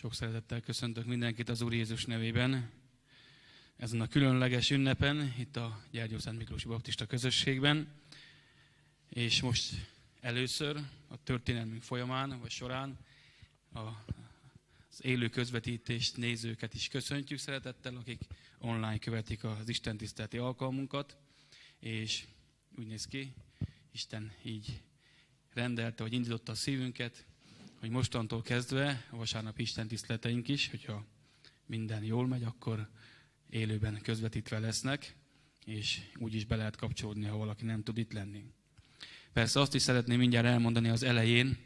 Sok szeretettel köszöntök mindenkit az Úr Jézus nevében. Ezen a különleges ünnepen, itt a Gyergyó Szent Miklósi Baptista közösségben. És most először a történelmünk folyamán, vagy során a, az élő közvetítést nézőket is köszöntjük szeretettel, akik online követik az Isten tiszteleti alkalmunkat. És úgy néz ki, Isten így rendelte, hogy indította a szívünket, hogy mostantól kezdve a vasárnap Isten tiszteleteink is, hogyha minden jól megy, akkor élőben közvetítve lesznek, és úgy is be lehet kapcsolódni, ha valaki nem tud itt lenni. Persze azt is szeretném mindjárt elmondani az elején,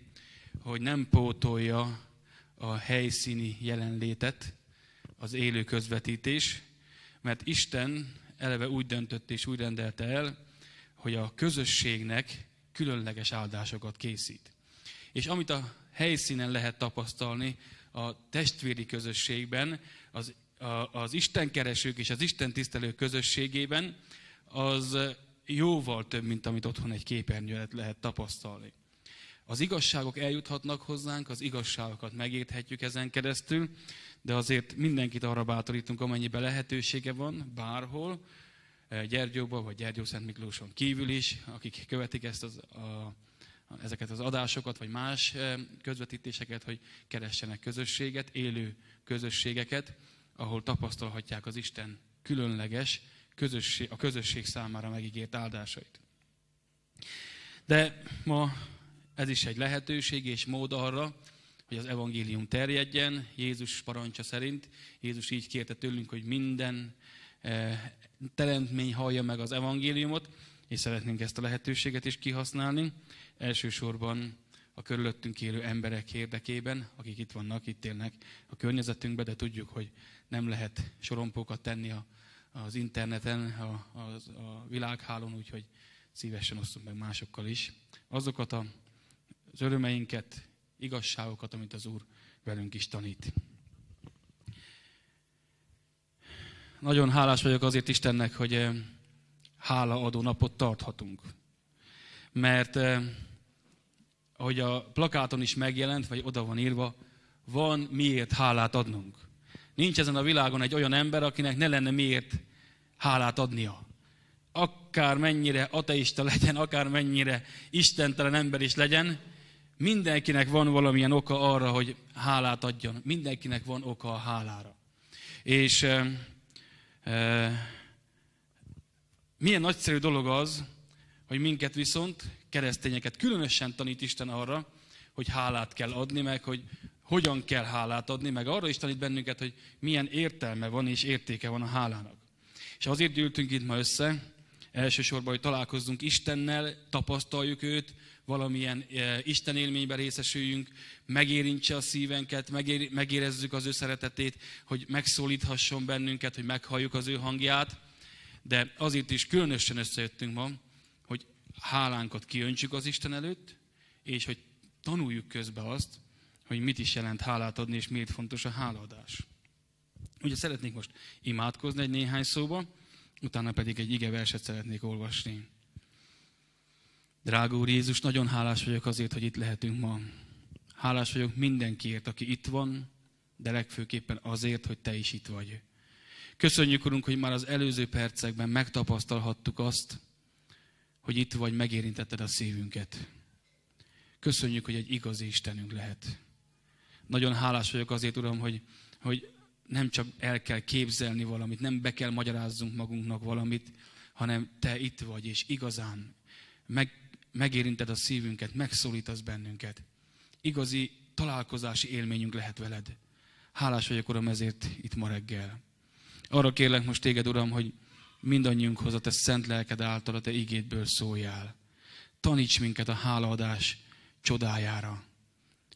hogy nem pótolja a helyszíni jelenlétet az élő közvetítés, mert Isten eleve úgy döntött és úgy rendelte el, hogy a közösségnek különleges áldásokat készít. És amit a helyszínen lehet tapasztalni a testvéri közösségben, az, a, az Isten keresők és az Isten tisztelők közösségében, az jóval több, mint amit otthon egy képernyőt lehet tapasztalni. Az igazságok eljuthatnak hozzánk, az igazságokat megérthetjük ezen keresztül, de azért mindenkit arra bátorítunk, amennyiben lehetősége van, bárhol, Gyergyóban vagy Gyergyó Szent Miklóson kívül is, akik követik ezt az, a, ezeket az adásokat, vagy más eh, közvetítéseket, hogy keressenek közösséget, élő közösségeket, ahol tapasztalhatják az Isten különleges, közösség, a közösség számára megígért áldásait. De ma ez is egy lehetőség és mód arra, hogy az evangélium terjedjen, Jézus parancsa szerint. Jézus így kérte tőlünk, hogy minden eh, teremtmény hallja meg az evangéliumot, és szeretnénk ezt a lehetőséget is kihasználni. Elsősorban a körülöttünk élő emberek érdekében, akik itt vannak, itt élnek a környezetünkben, de tudjuk, hogy nem lehet sorompókat tenni a, az interneten, a, a, a világhálón, úgyhogy szívesen osztunk meg másokkal is. Azokat a, az örömeinket, igazságokat, amit az Úr velünk is tanít. Nagyon hálás vagyok azért Istennek, hogy eh, hálaadó napot tarthatunk. Mert eh, ahogy a plakáton is megjelent, vagy oda van írva, van miért hálát adnunk. Nincs ezen a világon egy olyan ember, akinek ne lenne miért hálát adnia. Akár mennyire ateista legyen, akár mennyire istentelen ember is legyen, mindenkinek van valamilyen oka arra, hogy hálát adjon. Mindenkinek van oka a hálára. És e, e, milyen nagyszerű dolog az, hogy minket viszont, keresztényeket különösen tanít Isten arra, hogy hálát kell adni, meg hogy hogyan kell hálát adni, meg arra is tanít bennünket, hogy milyen értelme van és értéke van a hálának. És azért gyűltünk itt ma össze, elsősorban, hogy találkozzunk Istennel, tapasztaljuk őt, valamilyen e, Isten élményben részesüljünk, megérintse a szívenket, megér, megérezzük az ő szeretetét, hogy megszólíthasson bennünket, hogy meghalljuk az ő hangját, de azért is különösen összejöttünk ma, hálánkat kiöntsük az Isten előtt, és hogy tanuljuk közbe azt, hogy mit is jelent hálát adni, és miért fontos a hálaadás. Ugye szeretnék most imádkozni egy néhány szóba, utána pedig egy ige verset szeretnék olvasni. Drága Úr Jézus, nagyon hálás vagyok azért, hogy itt lehetünk ma. Hálás vagyok mindenkiért, aki itt van, de legfőképpen azért, hogy Te is itt vagy. Köszönjük, Urunk, hogy már az előző percekben megtapasztalhattuk azt, hogy itt vagy, megérintetted a szívünket. Köszönjük, hogy egy igazi Istenünk lehet. Nagyon hálás vagyok azért, Uram, hogy, hogy nem csak el kell képzelni valamit, nem be kell magyarázzunk magunknak valamit, hanem Te itt vagy, és igazán meg, megérinted a szívünket, megszólítasz bennünket. Igazi találkozási élményünk lehet veled. Hálás vagyok, Uram, ezért itt ma reggel. Arra kérlek most téged, Uram, hogy mindannyiunkhoz a te szent lelked által a te igétből szóljál. Taníts minket a hálaadás csodájára.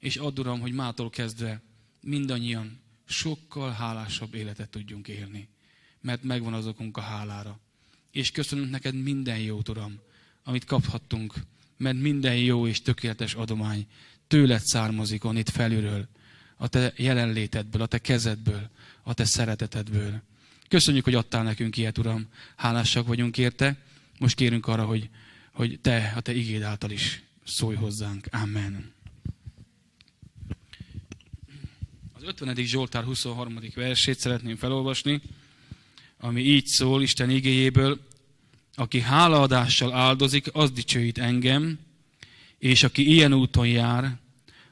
És add, Uram, hogy mától kezdve mindannyian sokkal hálásabb életet tudjunk élni. Mert megvan az okunk a hálára. És köszönünk neked minden jót, Uram, amit kaphattunk, mert minden jó és tökéletes adomány tőled származik on itt felülről, a te jelenlétedből, a te kezedből, a te szeretetedből. Köszönjük, hogy adtál nekünk ilyet, Uram. Hálásak vagyunk érte. Most kérünk arra, hogy, hogy Te, a Te igéd által is szólj hozzánk. Amen. Az 50. Zsoltár 23. versét szeretném felolvasni, ami így szól Isten igéjéből, aki hálaadással áldozik, az dicsőít engem, és aki ilyen úton jár,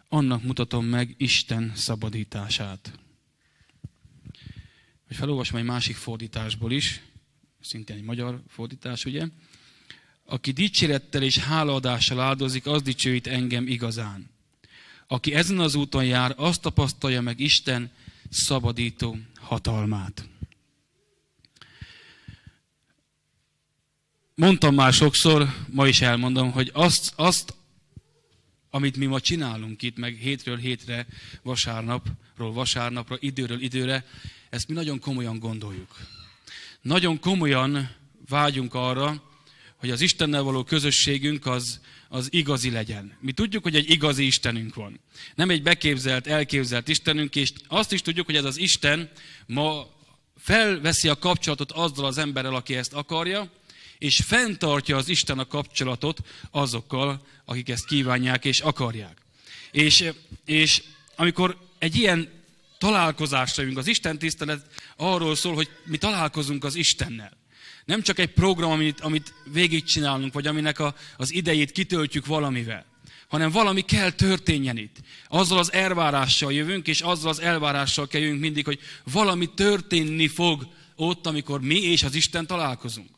annak mutatom meg Isten szabadítását. Hogy felolvasom egy másik fordításból is, szintén egy magyar fordítás, ugye? Aki dicsérettel és hálaadással áldozik, az dicsőít engem igazán. Aki ezen az úton jár, azt tapasztalja meg Isten szabadító hatalmát. Mondtam már sokszor, ma is elmondom, hogy azt, azt amit mi ma csinálunk itt, meg hétről hétre, vasárnapról vasárnapra, időről időre, ezt mi nagyon komolyan gondoljuk. Nagyon komolyan vágyunk arra, hogy az Istennel való közösségünk az, az igazi legyen. Mi tudjuk, hogy egy igazi Istenünk van. Nem egy beképzelt, elképzelt Istenünk, és azt is tudjuk, hogy ez az Isten ma felveszi a kapcsolatot azzal az emberrel, aki ezt akarja, és fenntartja az Isten a kapcsolatot azokkal, akik ezt kívánják és akarják. És, és amikor egy ilyen találkozásra jövünk, az Isten tisztelet arról szól, hogy mi találkozunk az Istennel. Nem csak egy program, amit, amit végigcsinálunk, vagy aminek a, az idejét kitöltjük valamivel, hanem valami kell történjen itt. Azzal az elvárással jövünk, és azzal az elvárással kell jövünk mindig, hogy valami történni fog ott, amikor mi és az Isten találkozunk.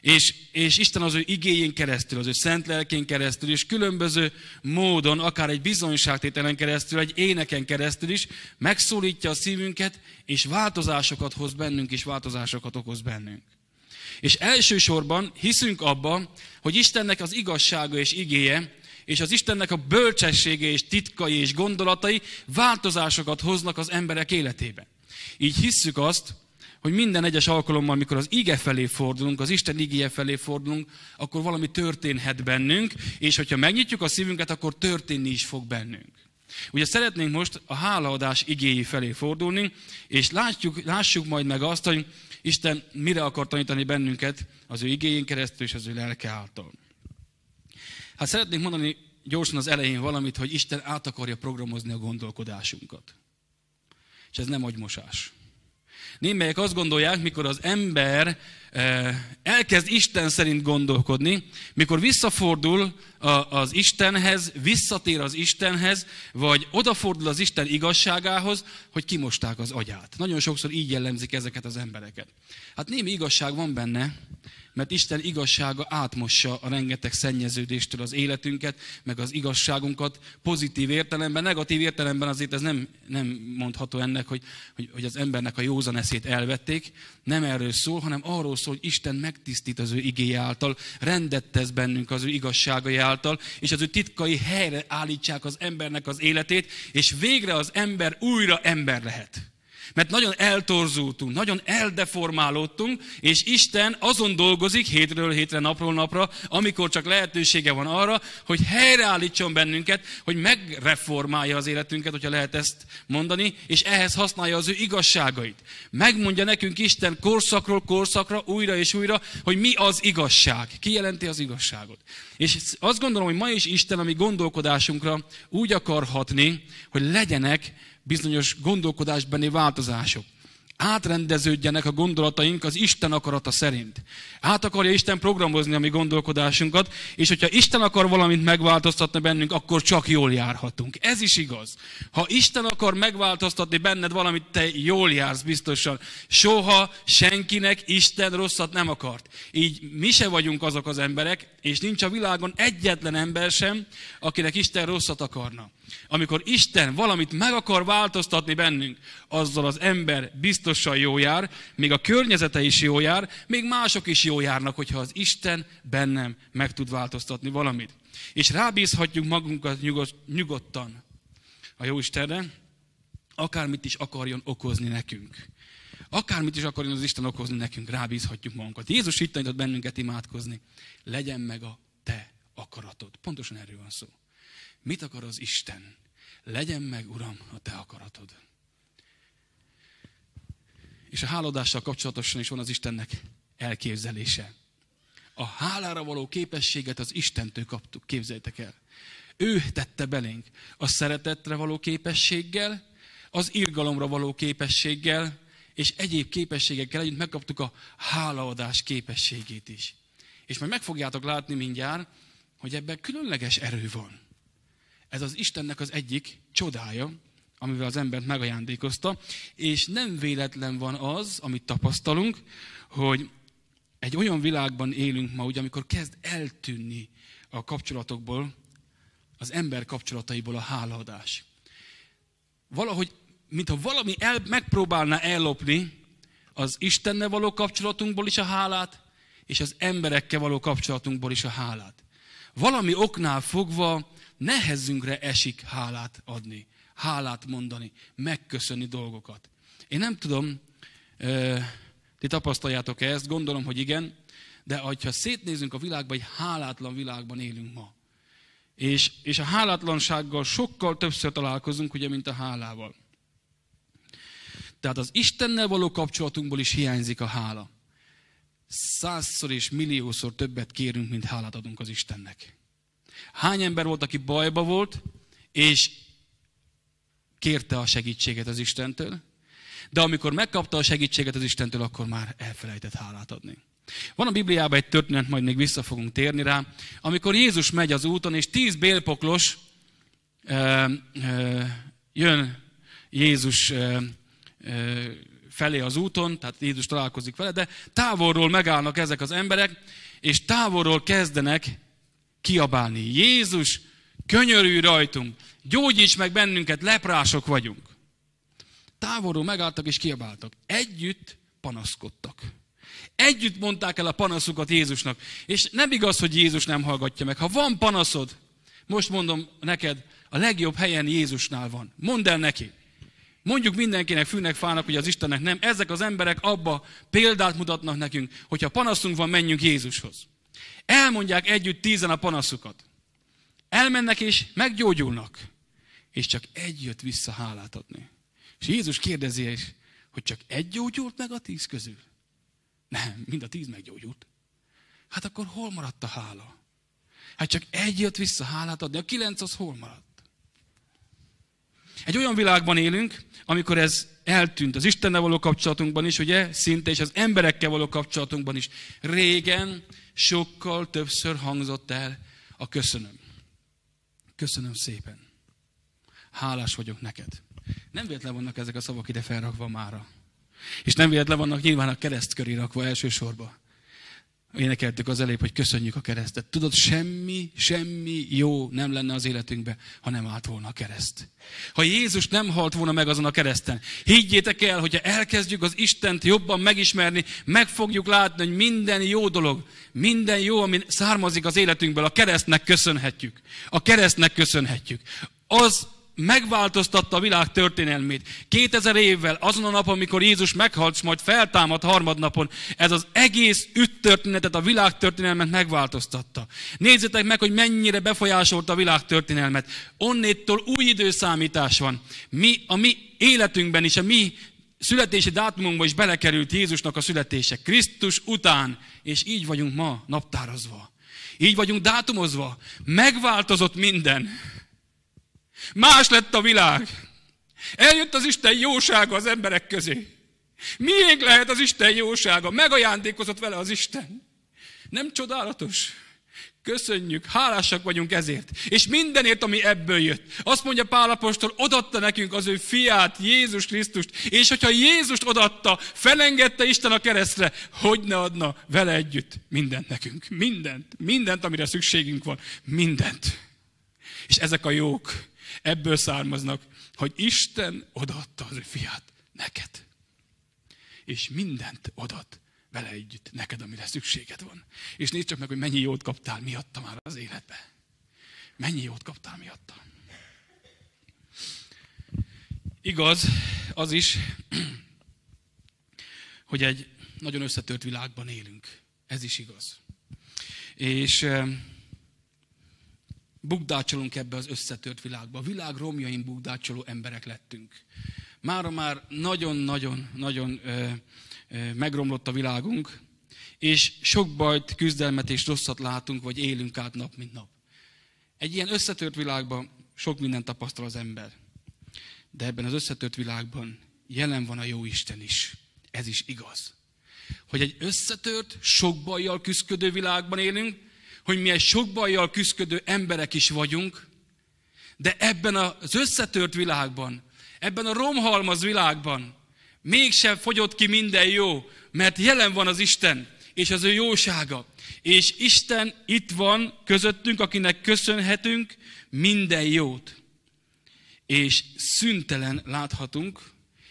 És, és Isten az ő igényén keresztül, az ő szent lelkén keresztül, és különböző módon, akár egy bizonyságtételen keresztül, egy éneken keresztül is megszólítja a szívünket, és változásokat hoz bennünk, és változásokat okoz bennünk. És elsősorban hiszünk abban, hogy Istennek az igazsága és igéje, és az Istennek a bölcsessége és titkai és gondolatai változásokat hoznak az emberek életébe. Így hisszük azt, hogy minden egyes alkalommal, amikor az ige felé fordulunk, az Isten igéje felé fordulunk, akkor valami történhet bennünk, és hogyha megnyitjuk a szívünket, akkor történni is fog bennünk. Ugye szeretnénk most a hálaadás igéi felé fordulni, és látjuk, lássuk majd meg azt, hogy Isten mire akar tanítani bennünket az ő igényén keresztül és az ő lelke által. Hát szeretnénk mondani gyorsan az elején valamit, hogy Isten át akarja programozni a gondolkodásunkat. És ez nem agymosás. Némelyek azt gondolják, mikor az ember eh, elkezd Isten szerint gondolkodni, mikor visszafordul az Istenhez, visszatér az Istenhez, vagy odafordul az Isten igazságához, hogy kimosták az agyát. Nagyon sokszor így jellemzik ezeket az embereket. Hát némi igazság van benne, mert Isten igazsága átmossa a rengeteg szennyeződéstől az életünket, meg az igazságunkat pozitív értelemben, negatív értelemben azért ez nem, nem mondható ennek, hogy, hogy, hogy az embernek a józan eszét elvették. Nem erről szól, hanem arról szól, hogy Isten megtisztít az ő igéje által, rendet tesz bennünk az ő igazságai által, és az ő titkai helyre állítsák az embernek az életét, és végre az ember újra ember lehet. Mert nagyon eltorzultunk, nagyon eldeformálódtunk, és Isten azon dolgozik hétről hétre, napról napra, amikor csak lehetősége van arra, hogy helyreállítson bennünket, hogy megreformálja az életünket, hogyha lehet ezt mondani, és ehhez használja az ő igazságait. Megmondja nekünk Isten korszakról korszakra, újra és újra, hogy mi az igazság. Ki jelenti az igazságot. És azt gondolom, hogy ma is Isten a mi gondolkodásunkra úgy akar hatni, hogy legyenek bizonyos gondolkodásbeni változások. Átrendeződjenek a gondolataink az Isten akarata szerint. Át akarja Isten programozni a mi gondolkodásunkat, és hogyha Isten akar valamit megváltoztatni bennünk, akkor csak jól járhatunk. Ez is igaz. Ha Isten akar megváltoztatni benned valamit, te jól jársz biztosan. Soha senkinek Isten rosszat nem akart. Így mi se vagyunk azok az emberek, és nincs a világon egyetlen ember sem, akinek Isten rosszat akarna. Amikor Isten valamit meg akar változtatni bennünk, azzal az ember biztosan jó jár, még a környezete is jó jár, még mások is jó járnak, hogyha az Isten bennem meg tud változtatni valamit. És rábízhatjuk magunkat nyugodtan a jó Istenre, akármit is akarjon okozni nekünk. Akármit is akarjon az Isten okozni nekünk, rábízhatjuk magunkat. Jézus itt tanított bennünket imádkozni. Legyen meg a te akaratod. Pontosan erről van szó. Mit akar az Isten? Legyen meg, Uram, a te akaratod. És a háladással kapcsolatosan is van az Istennek elképzelése. A hálára való képességet az Istentől kaptuk, képzeljétek el. Ő tette belénk a szeretetre való képességgel, az irgalomra való képességgel, és egyéb képességekkel együtt megkaptuk a hálaadás képességét is. És majd meg fogjátok látni mindjárt, hogy ebben különleges erő van. Ez az Istennek az egyik csodája, amivel az embert megajándékozta, és nem véletlen van az, amit tapasztalunk, hogy egy olyan világban élünk ma, ugye, amikor kezd eltűnni a kapcsolatokból, az ember kapcsolataiból a hálaadás. Valahogy, mintha valami el, megpróbálna ellopni az Istennel való kapcsolatunkból is a hálát, és az emberekkel való kapcsolatunkból is a hálát. Valami oknál fogva nehezünkre esik hálát adni, hálát mondani, megköszönni dolgokat. Én nem tudom, ti tapasztaljátok -e ezt, gondolom, hogy igen, de ha szétnézünk a világba, egy hálátlan világban élünk ma. És, és a hálátlansággal sokkal többször találkozunk, ugye, mint a hálával. Tehát az Istennel való kapcsolatunkból is hiányzik a hála. Százszor és milliószor többet kérünk, mint hálát adunk az Istennek. Hány ember volt, aki bajba volt, és kérte a segítséget az Istentől, de amikor megkapta a segítséget az Istentől, akkor már elfelejtett hálát adni. Van a Bibliában egy történet, majd még vissza fogunk térni rá, amikor Jézus megy az úton, és tíz bélpoklos ö, ö, jön Jézus ö, ö, felé az úton, tehát Jézus találkozik vele, de távolról megállnak ezek az emberek, és távolról kezdenek kiabálni. Jézus, könyörülj rajtunk, gyógyíts meg bennünket, leprások vagyunk. Távolról megálltak és kiabáltak. Együtt panaszkodtak. Együtt mondták el a panaszukat Jézusnak. És nem igaz, hogy Jézus nem hallgatja meg. Ha van panaszod, most mondom neked, a legjobb helyen Jézusnál van. Mondd el neki. Mondjuk mindenkinek, fűnek, fának, hogy az Istennek nem. Ezek az emberek abba példát mutatnak nekünk, hogyha panaszunk van, menjünk Jézushoz. Elmondják együtt tízen a panaszukat. Elmennek és meggyógyulnak. És csak egy jött vissza hálát adni. És Jézus kérdezi, hogy csak egy gyógyult meg a tíz közül. Nem, mind a tíz meggyógyult. Hát akkor hol maradt a hála? Hát csak egy jött vissza hálát adni, a kilenc az hol maradt? Egy olyan világban élünk, amikor ez eltűnt az Istennel való kapcsolatunkban is, ugye, szinte, és az emberekkel való kapcsolatunkban is. Régen sokkal többször hangzott el a köszönöm. Köszönöm szépen. Hálás vagyok neked. Nem véletlen vannak ezek a szavak ide felrakva mára. És nem véletlen vannak nyilván a kereszt köré rakva elsősorban. Énekeltük az elébb, hogy köszönjük a keresztet. Tudod, semmi, semmi jó nem lenne az életünkbe, ha nem állt volna a kereszt. Ha Jézus nem halt volna meg azon a kereszten. Higgyétek el, hogyha elkezdjük az Istent jobban megismerni, meg fogjuk látni, hogy minden jó dolog, minden jó, ami származik az életünkből, a keresztnek köszönhetjük. A keresztnek köszönhetjük. Az megváltoztatta a világ történelmét. 2000 évvel, azon a napon, amikor Jézus meghalt, és majd feltámad harmadnapon, ez az egész üttörténetet, a világ történelmet megváltoztatta. Nézzétek meg, hogy mennyire befolyásolta a világ történelmet. Onnéttól új időszámítás van. Mi, a mi életünkben is, a mi születési dátumunkban is belekerült Jézusnak a születése. Krisztus után, és így vagyunk ma naptározva. Így vagyunk dátumozva. Megváltozott minden. Más lett a világ. Eljött az Isten jósága az emberek közé. Miért lehet az Isten jósága? Megajándékozott vele az Isten. Nem csodálatos? Köszönjük, hálásak vagyunk ezért. És mindenért, ami ebből jött. Azt mondja Pálapostól, odatta nekünk az ő fiát, Jézus Krisztust. És hogyha Jézust odatta, felengedte Isten a keresztre, hogy ne adna vele együtt mindent nekünk. Mindent. Mindent, amire szükségünk van. Mindent. És ezek a jók ebből származnak, hogy Isten odaadta az ő fiát neked. És mindent odaad vele együtt neked, amire szükséged van. És nézd csak meg, hogy mennyi jót kaptál miatta már az életbe. Mennyi jót kaptál miatta. Igaz, az is, hogy egy nagyon összetört világban élünk. Ez is igaz. És bukdácsolunk ebbe az összetört világba. A világ romjain bukdácsoló emberek lettünk. Mára már nagyon-nagyon-nagyon megromlott a világunk, és sok bajt, küzdelmet és rosszat látunk, vagy élünk át nap, mint nap. Egy ilyen összetört világban sok mindent tapasztal az ember. de ebben az összetört világban jelen van a jó Isten is. Ez is igaz. Hogy egy összetört, sok bajjal küzdködő világban élünk, hogy mi egy sok bajjal küzdködő emberek is vagyunk, de ebben az összetört világban, ebben a romhalmaz világban mégsem fogyott ki minden jó, mert jelen van az Isten, és az ő jósága. És Isten itt van közöttünk, akinek köszönhetünk minden jót. És szüntelen láthatunk,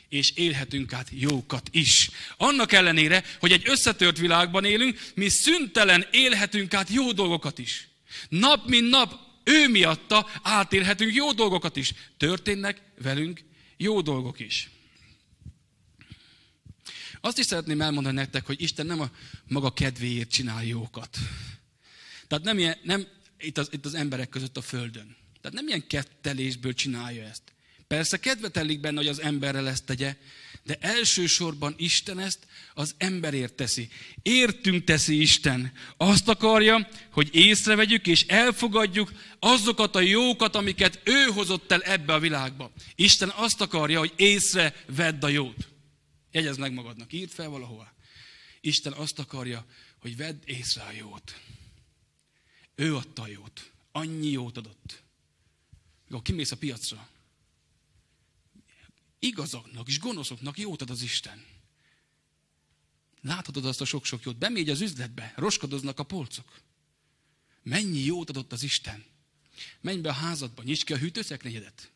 és élhetünk át jókat is. Annak ellenére, hogy egy összetört világban élünk, mi szüntelen élhetünk át jó dolgokat is. Nap mint nap ő miatta átélhetünk jó dolgokat is. Történnek velünk jó dolgok is. Azt is szeretném elmondani nektek, hogy Isten nem a maga kedvéért csinál jókat. Tehát nem, ilyen, nem itt, az, itt az emberek között a földön. Tehát nem ilyen kettelésből csinálja ezt. Persze kedve telik benne, hogy az emberrel ezt tegye, de elsősorban Isten ezt az emberért teszi. Értünk teszi Isten. Azt akarja, hogy észrevegyük és elfogadjuk azokat a jókat, amiket ő hozott el ebbe a világba. Isten azt akarja, hogy észre vedd a jót. Jegyezd meg magadnak, írd fel valahova. Isten azt akarja, hogy vedd észre a jót. Ő adta a jót. Annyi jót adott. Mikor kimész a piacra, igazaknak és gonoszoknak jót ad az Isten. Láthatod azt a sok-sok jót. Bemégy az üzletbe, roskadoznak a polcok. Mennyi jót adott az Isten. Menj be a házadba, nyisd ki a hűtőszekrényedet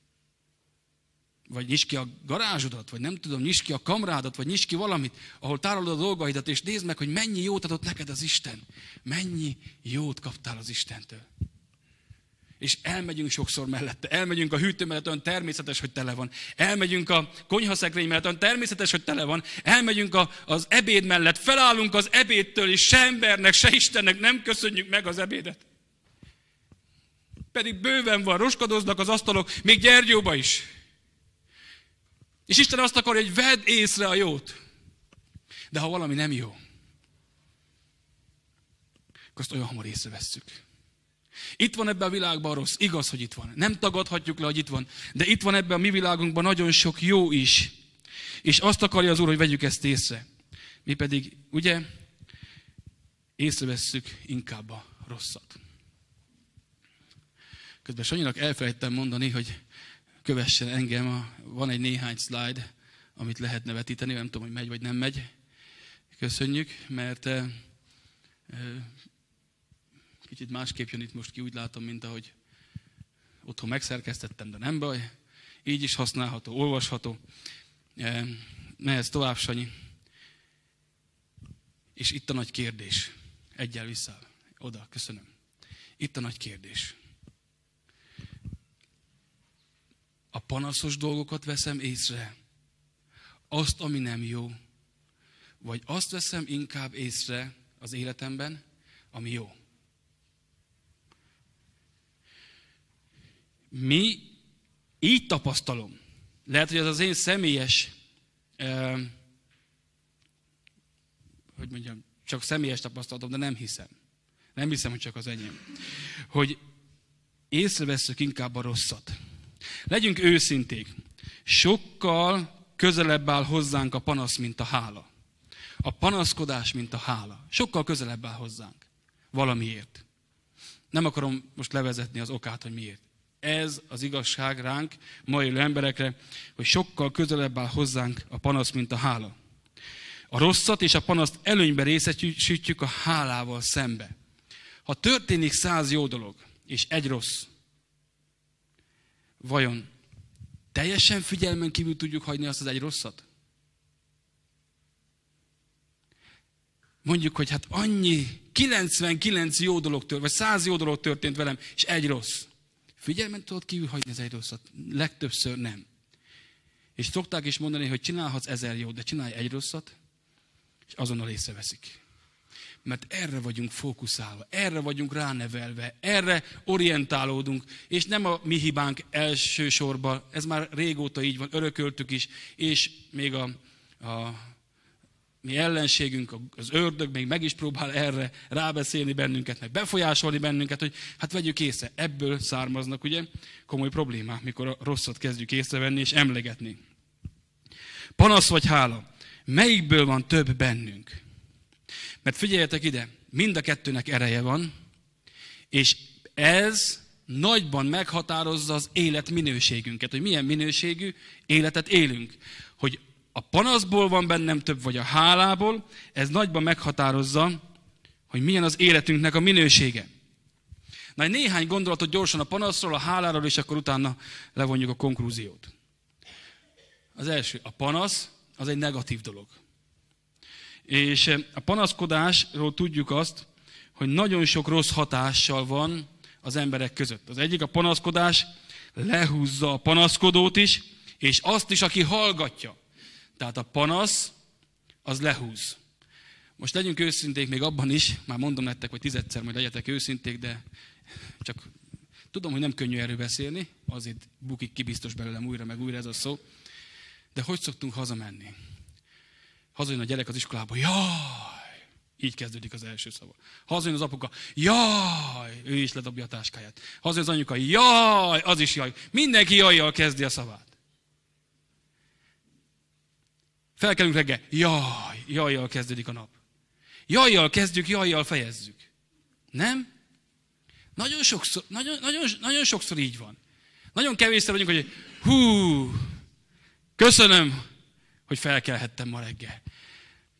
vagy nyisd ki a garázsodat, vagy nem tudom, nyisd ki a kamrádat, vagy nyisd ki valamit, ahol tárolod a dolgaidat, és nézd meg, hogy mennyi jót adott neked az Isten. Mennyi jót kaptál az Istentől. És elmegyünk sokszor mellette. Elmegyünk a hűtő mellett, olyan természetes, hogy tele van. Elmegyünk a konyhaszekrény mellett, olyan természetes, hogy tele van. Elmegyünk a, az ebéd mellett, felállunk az ebédtől, és se embernek, se Istennek nem köszönjük meg az ebédet. Pedig bőven van, roskadoznak az asztalok, még Gyergyóba is. És Isten azt akarja, hogy vedd észre a jót. De ha valami nem jó, akkor azt olyan hamar észrevesszük. Itt van ebben a világban a rossz, igaz, hogy itt van. Nem tagadhatjuk le, hogy itt van. De itt van ebben a mi világunkban nagyon sok jó is. És azt akarja az Úr, hogy vegyük ezt észre. Mi pedig, ugye, észrevesszük inkább a rosszat. Közben Sanyinak elfelejtettem mondani, hogy kövessen engem. Van egy néhány slide, amit lehetne vetíteni, nem tudom, hogy megy vagy nem megy. Köszönjük, mert kicsit másképp jön itt most ki, úgy látom, mint ahogy otthon megszerkesztettem, de nem baj. Így is használható, olvasható. Mehetsz tovább, Sanyi. És itt a nagy kérdés. Egyel vissza. Oda, köszönöm. Itt a nagy kérdés. a panaszos dolgokat veszem észre, azt, ami nem jó, vagy azt veszem inkább észre az életemben, ami jó. Mi így tapasztalom. Lehet, hogy ez az én személyes, eh, hogy mondjam, csak személyes tapasztalatom, de nem hiszem. Nem hiszem, hogy csak az enyém. Hogy észreveszünk inkább a rosszat. Legyünk őszinték. Sokkal közelebb áll hozzánk a panasz, mint a hála. A panaszkodás, mint a hála. Sokkal közelebb áll hozzánk. Valamiért. Nem akarom most levezetni az okát, hogy miért. Ez az igazság ránk, mai élő emberekre, hogy sokkal közelebb áll hozzánk a panasz, mint a hála. A rosszat és a panaszt előnybe részesítjük a hálával szembe. Ha történik száz jó dolog, és egy rossz, Vajon teljesen figyelmen kívül tudjuk hagyni azt az egy rosszat? Mondjuk, hogy hát annyi 99 jó dolog történt, vagy 100 jó dolog történt velem, és egy rossz. Figyelmen tudod kívül hagyni az egy rosszat? Legtöbbször nem. És szokták is mondani, hogy csinálhatsz ezer jót, de csinálj egy rosszat, és azonnal észreveszik mert erre vagyunk fókuszálva, erre vagyunk ránevelve, erre orientálódunk, és nem a mi hibánk elsősorban, ez már régóta így van, örököltük is, és még a, a mi ellenségünk, az ördög még meg is próbál erre rábeszélni bennünket, meg befolyásolni bennünket, hogy hát vegyük észre. Ebből származnak ugye komoly problémák, mikor a rosszat kezdjük észrevenni és emlegetni. Panasz vagy hála? Melyikből van több bennünk? Mert figyeljetek ide, mind a kettőnek ereje van, és ez nagyban meghatározza az élet minőségünket, hogy milyen minőségű életet élünk. Hogy a panaszból van bennem több, vagy a hálából, ez nagyban meghatározza, hogy milyen az életünknek a minősége. Na, néhány gondolatot gyorsan a panaszról, a háláról, és akkor utána levonjuk a konklúziót. Az első, a panasz az egy negatív dolog. És eh, a panaszkodásról tudjuk azt, hogy nagyon sok rossz hatással van az emberek között. Az egyik a panaszkodás lehúzza a panaszkodót is, és azt is, aki hallgatja. Tehát a panasz, az lehúz. Most legyünk őszinték még abban is, már mondom nektek, hogy tizedszer majd legyetek őszinték, de csak tudom, hogy nem könnyű erről beszélni, azért bukik ki biztos belőlem újra meg újra ez a szó. De hogy szoktunk hazamenni? Hazajön a gyerek az iskolába, jaj! Így kezdődik az első szava. Hazajön az apuka, jaj! Ő is ledobja a táskáját. Hazajön az anyuka, jaj! Az is jaj. Mindenki jajjal kezdi a szavát. Felkelünk reggel, jaj, jajjal kezdődik a nap. Jajjal kezdjük, jajjal fejezzük. Nem? Nagyon sokszor, nagyon, nagyon, nagyon sokszor így van. Nagyon kevésszer vagyunk, hogy hú, köszönöm, hogy felkelhettem ma reggel.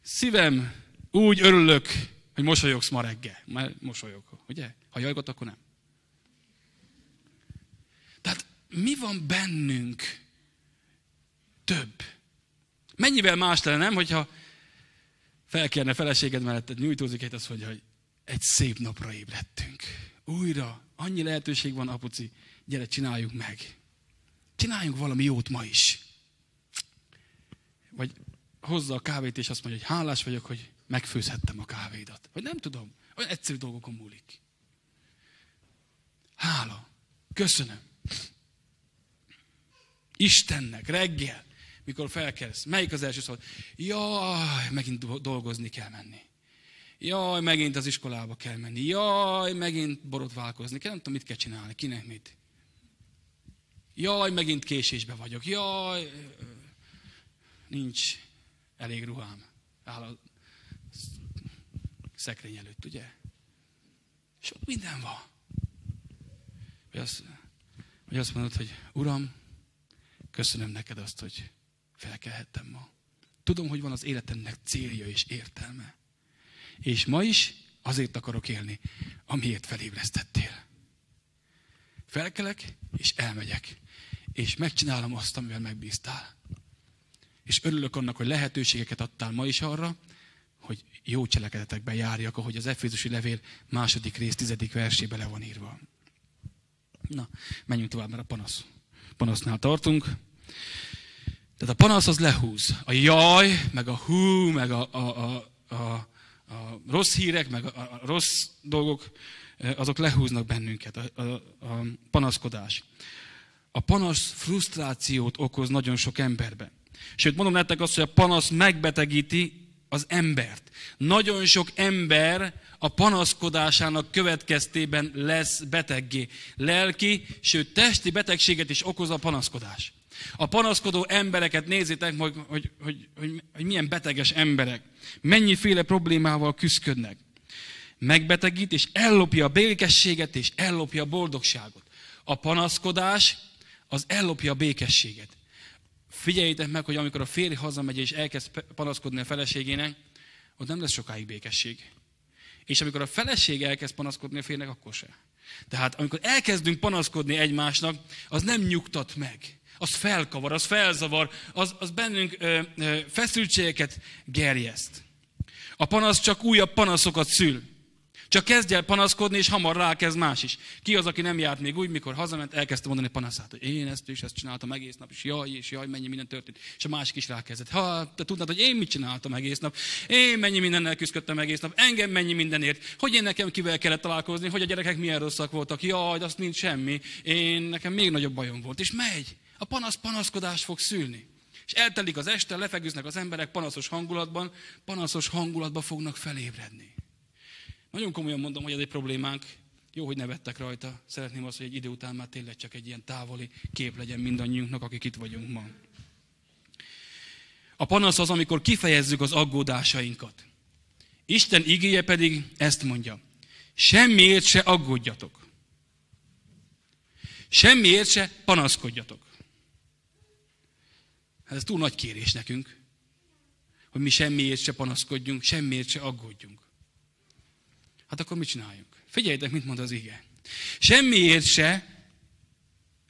Szívem, úgy örülök, hogy mosolyogsz ma reggel. Már mosolyog, ugye? Ha jajgot, akkor nem. Tehát mi van bennünk több? Mennyivel más lenne, nem, hogyha felkérne feleséged mellett, nyújtózik egy az, hogy, hogy egy szép napra ébredtünk. Újra, annyi lehetőség van, apuci, gyere, csináljuk meg. Csináljunk valami jót ma is. Vagy hozza a kávét, és azt mondja, hogy hálás vagyok, hogy megfőzhettem a kávédat. Vagy nem tudom, olyan egyszerű dolgokon múlik. Hála. Köszönöm. Istennek reggel mikor felkelsz? Melyik az első szó? Jaj, megint dolgozni kell menni. Jaj, megint az iskolába kell menni. Jaj, megint borotválkozni kell. Nem tudom, mit kell csinálni. Kinek mit? Jaj, megint késésbe vagyok. Jaj, nincs elég ruhám. Áll a szekrény előtt, ugye? Sok minden van. Vagy azt, vagy azt mondod, hogy Uram, köszönöm neked azt, hogy felkelhettem ma. Tudom, hogy van az életemnek célja és értelme. És ma is azért akarok élni, amiért felébresztettél. Felkelek, és elmegyek. És megcsinálom azt, amivel megbíztál. És örülök annak, hogy lehetőségeket adtál ma is arra, hogy jó cselekedetekben járjak, ahogy az Efézusi levél második rész tizedik versében le van írva. Na, menjünk tovább, mert a panasz. Panasznál tartunk. Tehát a panasz az lehúz. A jaj, meg a hú, meg a, a, a, a, a rossz hírek, meg a, a rossz dolgok, eh, azok lehúznak bennünket. A, a, a panaszkodás. A panasz frusztrációt okoz nagyon sok emberben. Sőt, mondom nektek azt, hogy a panasz megbetegíti az embert. Nagyon sok ember a panaszkodásának következtében lesz beteggé. Lelki, sőt testi betegséget is okoz a panaszkodás. A panaszkodó embereket nézzétek, hogy, hogy, hogy, hogy, hogy milyen beteges emberek. Mennyiféle problémával küzdködnek. Megbetegít, és ellopja a békességet, és ellopja a boldogságot. A panaszkodás az ellopja a békességet. Figyeljétek meg, hogy amikor a férj hazamegy és elkezd panaszkodni a feleségének, ott nem lesz sokáig békesség. És amikor a feleség elkezd panaszkodni a férnek, akkor se. Tehát amikor elkezdünk panaszkodni egymásnak, az nem nyugtat meg az felkavar, az felzavar, az, az bennünk ö, ö, feszültségeket gerjeszt. A panasz csak újabb panaszokat szül. Csak kezdj el panaszkodni, és hamar rákezd más is. Ki az, aki nem járt még úgy, mikor hazament, elkezdte mondani panaszát, hogy én ezt is, ezt csináltam egész nap, és jaj, és jaj, mennyi minden történt. És a másik is rákezdett. Ha te tudnád, hogy én mit csináltam egész nap, én mennyi mindennel küzdöttem egész nap, engem mennyi mindenért, hogy én nekem kivel kellett találkozni, hogy a gyerekek milyen rosszak voltak, jaj, azt nincs semmi, én nekem még nagyobb bajom volt. És megy. A panasz panaszkodást fog szülni. És eltelik az este, lefeküznek az emberek panaszos hangulatban, panaszos hangulatban fognak felébredni. Nagyon komolyan mondom, hogy ez egy problémánk. Jó, hogy nevettek rajta. Szeretném azt, hogy egy idő után már tényleg csak egy ilyen távoli kép legyen mindannyiunknak, akik itt vagyunk ma. A panasz az, amikor kifejezzük az aggódásainkat. Isten igéje pedig ezt mondja. Semmiért se aggódjatok. Semmiért se panaszkodjatok. Hát ez túl nagy kérés nekünk, hogy mi semmiért se panaszkodjunk, semmiért se aggódjunk. Hát akkor mit csináljunk? Figyeljétek, mit mond az ige. Semmiért se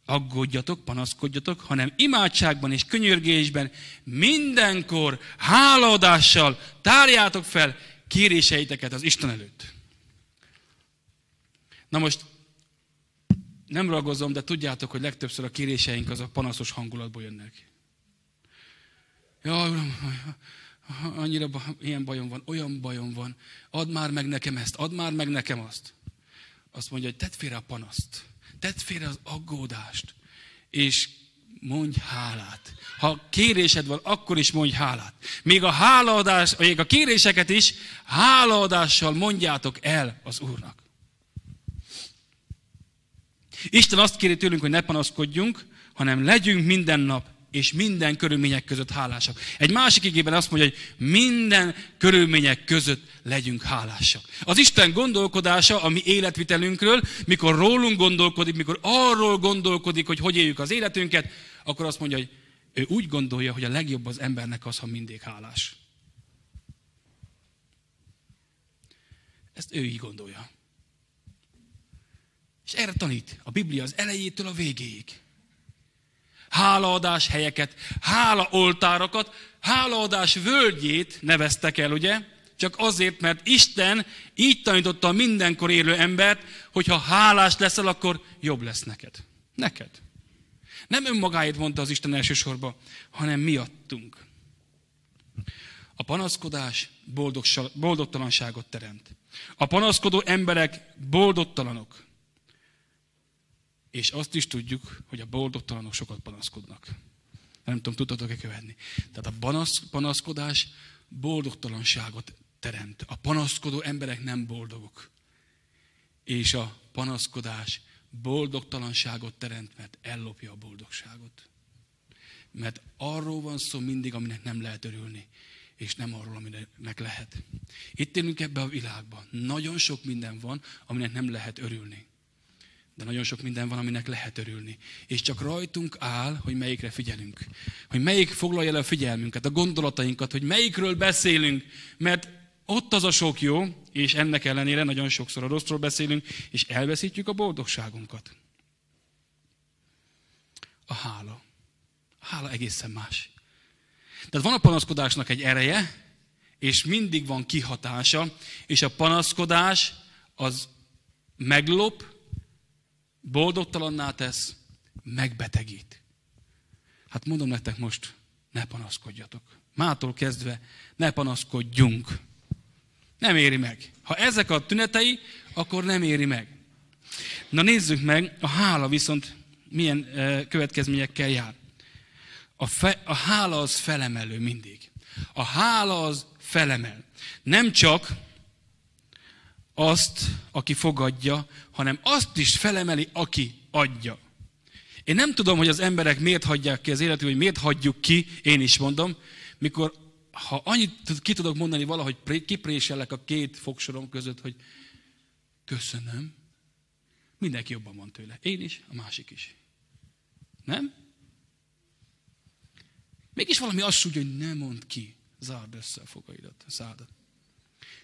aggódjatok, panaszkodjatok, hanem imádságban és könyörgésben mindenkor hálaadással tárjátok fel kéréseiteket az Isten előtt. Na most nem ragozom, de tudjátok, hogy legtöbbször a kéréseink az a panaszos hangulatból jönnek. Ja, uram, annyira ilyen bajom van, olyan bajom van, add már meg nekem ezt, add már meg nekem azt. Azt mondja, hogy tedd félre a panaszt, tedd félre az aggódást, és mondj hálát. Ha kérésed van, akkor is mondj hálát. Még a hálaadás, még a kéréseket is hálaadással mondjátok el az Úrnak. Isten azt kéri tőlünk, hogy ne panaszkodjunk, hanem legyünk minden nap és minden körülmények között hálásak. Egy másik igében azt mondja, hogy minden körülmények között legyünk hálásak. Az Isten gondolkodása a mi életvitelünkről, mikor rólunk gondolkodik, mikor arról gondolkodik, hogy hogy éljük az életünket, akkor azt mondja, hogy ő úgy gondolja, hogy a legjobb az embernek az, ha mindig hálás. Ezt ő így gondolja. És erre tanít a Biblia az elejétől a végéig hálaadás helyeket, hálaoltárakat, hálaadás völgyét neveztek el, ugye? Csak azért, mert Isten így tanította a mindenkor élő embert, hogy ha hálás leszel, akkor jobb lesz neked. Neked. Nem önmagáért mondta az Isten elsősorban, hanem miattunk. A panaszkodás boldogtalanságot teremt. A panaszkodó emberek boldogtalanok. És azt is tudjuk, hogy a boldogtalanok sokat panaszkodnak. Nem tudom, tudtatok-e követni. Tehát a panasz, panaszkodás boldogtalanságot teremt. A panaszkodó emberek nem boldogok. És a panaszkodás boldogtalanságot teremt, mert ellopja a boldogságot. Mert arról van szó mindig, aminek nem lehet örülni, és nem arról, aminek lehet. Itt élünk ebbe a világban. Nagyon sok minden van, aminek nem lehet örülni. De nagyon sok minden van, aminek lehet örülni. És csak rajtunk áll, hogy melyikre figyelünk. Hogy melyik foglalja el a figyelmünket, a gondolatainkat, hogy melyikről beszélünk. Mert ott az a sok jó, és ennek ellenére nagyon sokszor a rosszról beszélünk, és elveszítjük a boldogságunkat. A hála. A hála egészen más. Tehát van a panaszkodásnak egy ereje, és mindig van kihatása, és a panaszkodás az meglop, boldogtalanná tesz, megbetegít. Hát mondom nektek most, ne panaszkodjatok. Mától kezdve ne panaszkodjunk. Nem éri meg. Ha ezek a tünetei, akkor nem éri meg. Na nézzük meg, a hála viszont milyen e, következményekkel jár. A, fe, a hála az felemelő mindig. A hála az felemel. Nem csak azt, aki fogadja, hanem azt is felemeli, aki adja. Én nem tudom, hogy az emberek miért hagyják ki az életüket, vagy miért hagyjuk ki, én is mondom, mikor, ha annyit ki tudok mondani valahogy kipréselek a két fogsorom között, hogy köszönöm, mindenki jobban van tőle. Én is, a másik is. Nem? Mégis valami azt súgja, hogy ne mond ki. Zárd össze a fogaidat, a szádat.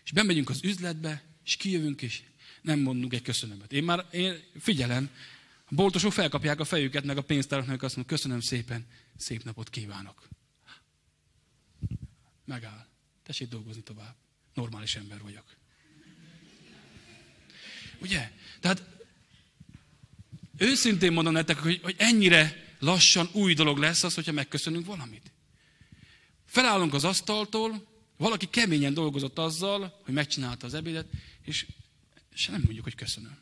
És bemegyünk az üzletbe, és kijövünk, és nem mondunk egy köszönömet. Én már én figyelem, a boltosok felkapják a fejüket, meg a pénztároknak azt mondják, köszönöm szépen, szép napot kívánok. Megáll. Tessék dolgozni tovább. Normális ember vagyok. Ugye? Tehát őszintén mondom nektek, hogy, hogy ennyire lassan új dolog lesz az, hogyha megköszönünk valamit. Felállunk az asztaltól, valaki keményen dolgozott azzal, hogy megcsinálta az ebédet, és, és nem mondjuk, hogy köszönöm.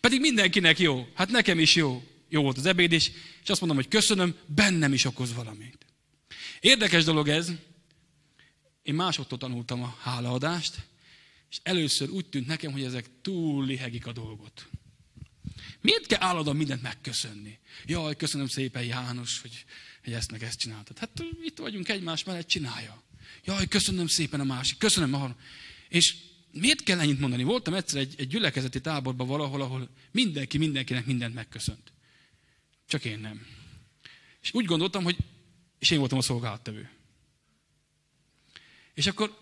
Pedig mindenkinek jó. Hát nekem is jó. jó volt az ebéd is, és azt mondom, hogy köszönöm, bennem is okoz valamit. Érdekes dolog ez, én másoktól tanultam a hálaadást, és először úgy tűnt nekem, hogy ezek túl lihegik a dolgot. Miért kell állandóan mindent megköszönni? Jaj, köszönöm szépen János, hogy, hogy ezt meg ezt csináltad. Hát itt vagyunk egymás mellett, csinálja. Jaj, köszönöm szépen a másik, köszönöm a És miért kell ennyit mondani? Voltam egyszer egy, egy gyülekezeti táborban valahol, ahol mindenki mindenkinek mindent megköszönt. Csak én nem. És úgy gondoltam, hogy és én voltam a szolgálattevő. És akkor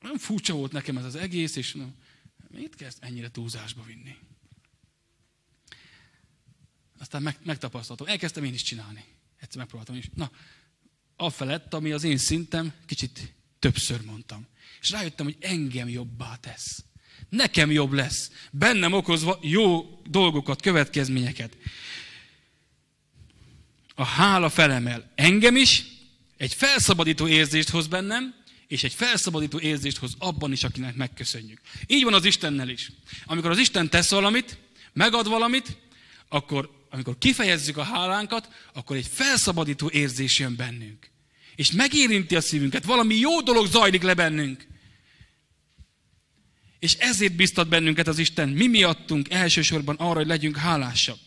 nem furcsa volt nekem ez az egész, és na, miért kezd ennyire túlzásba vinni? Aztán meg, megtapasztaltam. Elkezdtem én is csinálni. Egyszer megpróbáltam is. Na, afelett, ami az én szintem, kicsit többször mondtam. És rájöttem, hogy engem jobbá tesz. Nekem jobb lesz. Bennem okozva jó dolgokat, következményeket. A hála felemel engem is, egy felszabadító érzést hoz bennem, és egy felszabadító érzést hoz abban is, akinek megköszönjük. Így van az Istennel is. Amikor az Isten tesz valamit, megad valamit, akkor amikor kifejezzük a hálánkat, akkor egy felszabadító érzés jön bennünk. És megérinti a szívünket, valami jó dolog zajlik le bennünk. És ezért biztat bennünket az Isten, mi miattunk elsősorban arra, hogy legyünk hálásak.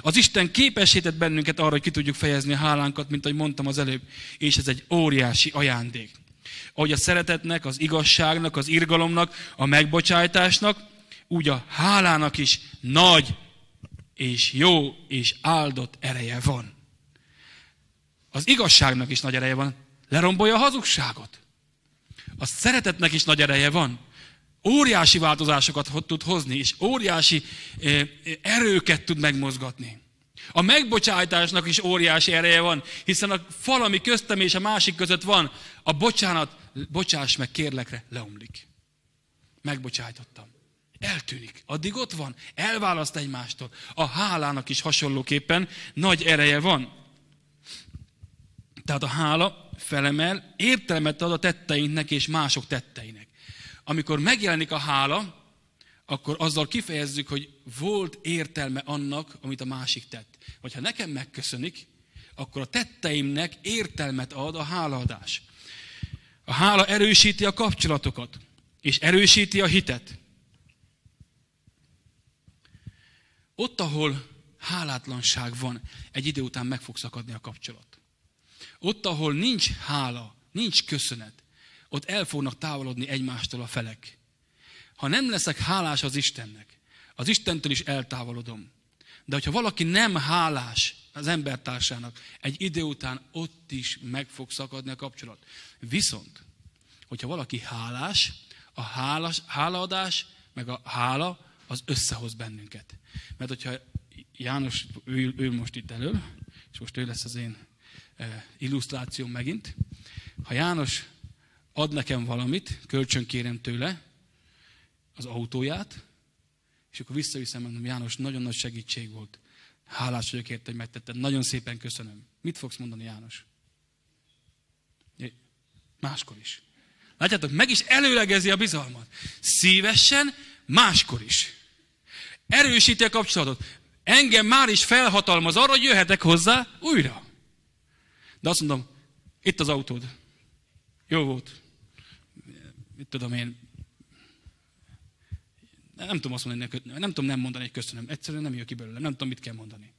Az Isten képesített bennünket arra, hogy ki tudjuk fejezni a hálánkat, mint ahogy mondtam az előbb, és ez egy óriási ajándék. Ahogy a szeretetnek, az igazságnak, az irgalomnak, a megbocsájtásnak, úgy a hálának is nagy és jó és áldott ereje van. Az igazságnak is nagy ereje van. Lerombolja a hazugságot. A szeretetnek is nagy ereje van. Óriási változásokat tud hozni, és óriási eh, erőket tud megmozgatni. A megbocsájtásnak is óriási ereje van, hiszen a fal, ami köztem és a másik között van, a bocsánat, bocsáss meg kérlekre, leomlik. Megbocsájtottam eltűnik. Addig ott van, elválaszt egymástól. A hálának is hasonlóképpen nagy ereje van. Tehát a hála felemel, értelmet ad a tetteinknek és mások tetteinek. Amikor megjelenik a hála, akkor azzal kifejezzük, hogy volt értelme annak, amit a másik tett. Vagy ha nekem megköszönik, akkor a tetteimnek értelmet ad a hálaadás. A hála erősíti a kapcsolatokat, és erősíti a hitet. Ott, ahol hálátlanság van, egy idő után meg fog szakadni a kapcsolat. Ott, ahol nincs hála, nincs köszönet, ott el fognak távolodni egymástól a felek. Ha nem leszek hálás az Istennek, az Istentől is eltávolodom. De hogyha valaki nem hálás az embertársának, egy idő után ott is meg fog szakadni a kapcsolat. Viszont, hogyha valaki hálás, a hálás, hálaadás, meg a hála, az összehoz bennünket. Mert hogyha János ül, ül most itt elő, és most ő lesz az én illusztrációm megint, ha János ad nekem valamit, kölcsönkérem tőle az autóját, és akkor visszaviszem, mondom, János, nagyon nagy segítség volt. Hálás vagyok érte, hogy megtetted. Nagyon szépen köszönöm. Mit fogsz mondani, János? Máskor is. Látjátok, meg is előlegezi a bizalmat. Szívesen, máskor is. Erősíti a kapcsolatot. Engem már is felhatalmaz arra, hogy jöhetek hozzá újra. De azt mondom, itt az autód. Jó volt. Mit tudom én. Nem tudom azt mondani, nem tudom nem mondani, hogy köszönöm. Egyszerűen nem jön ki belőle, nem tudom, mit kell mondani.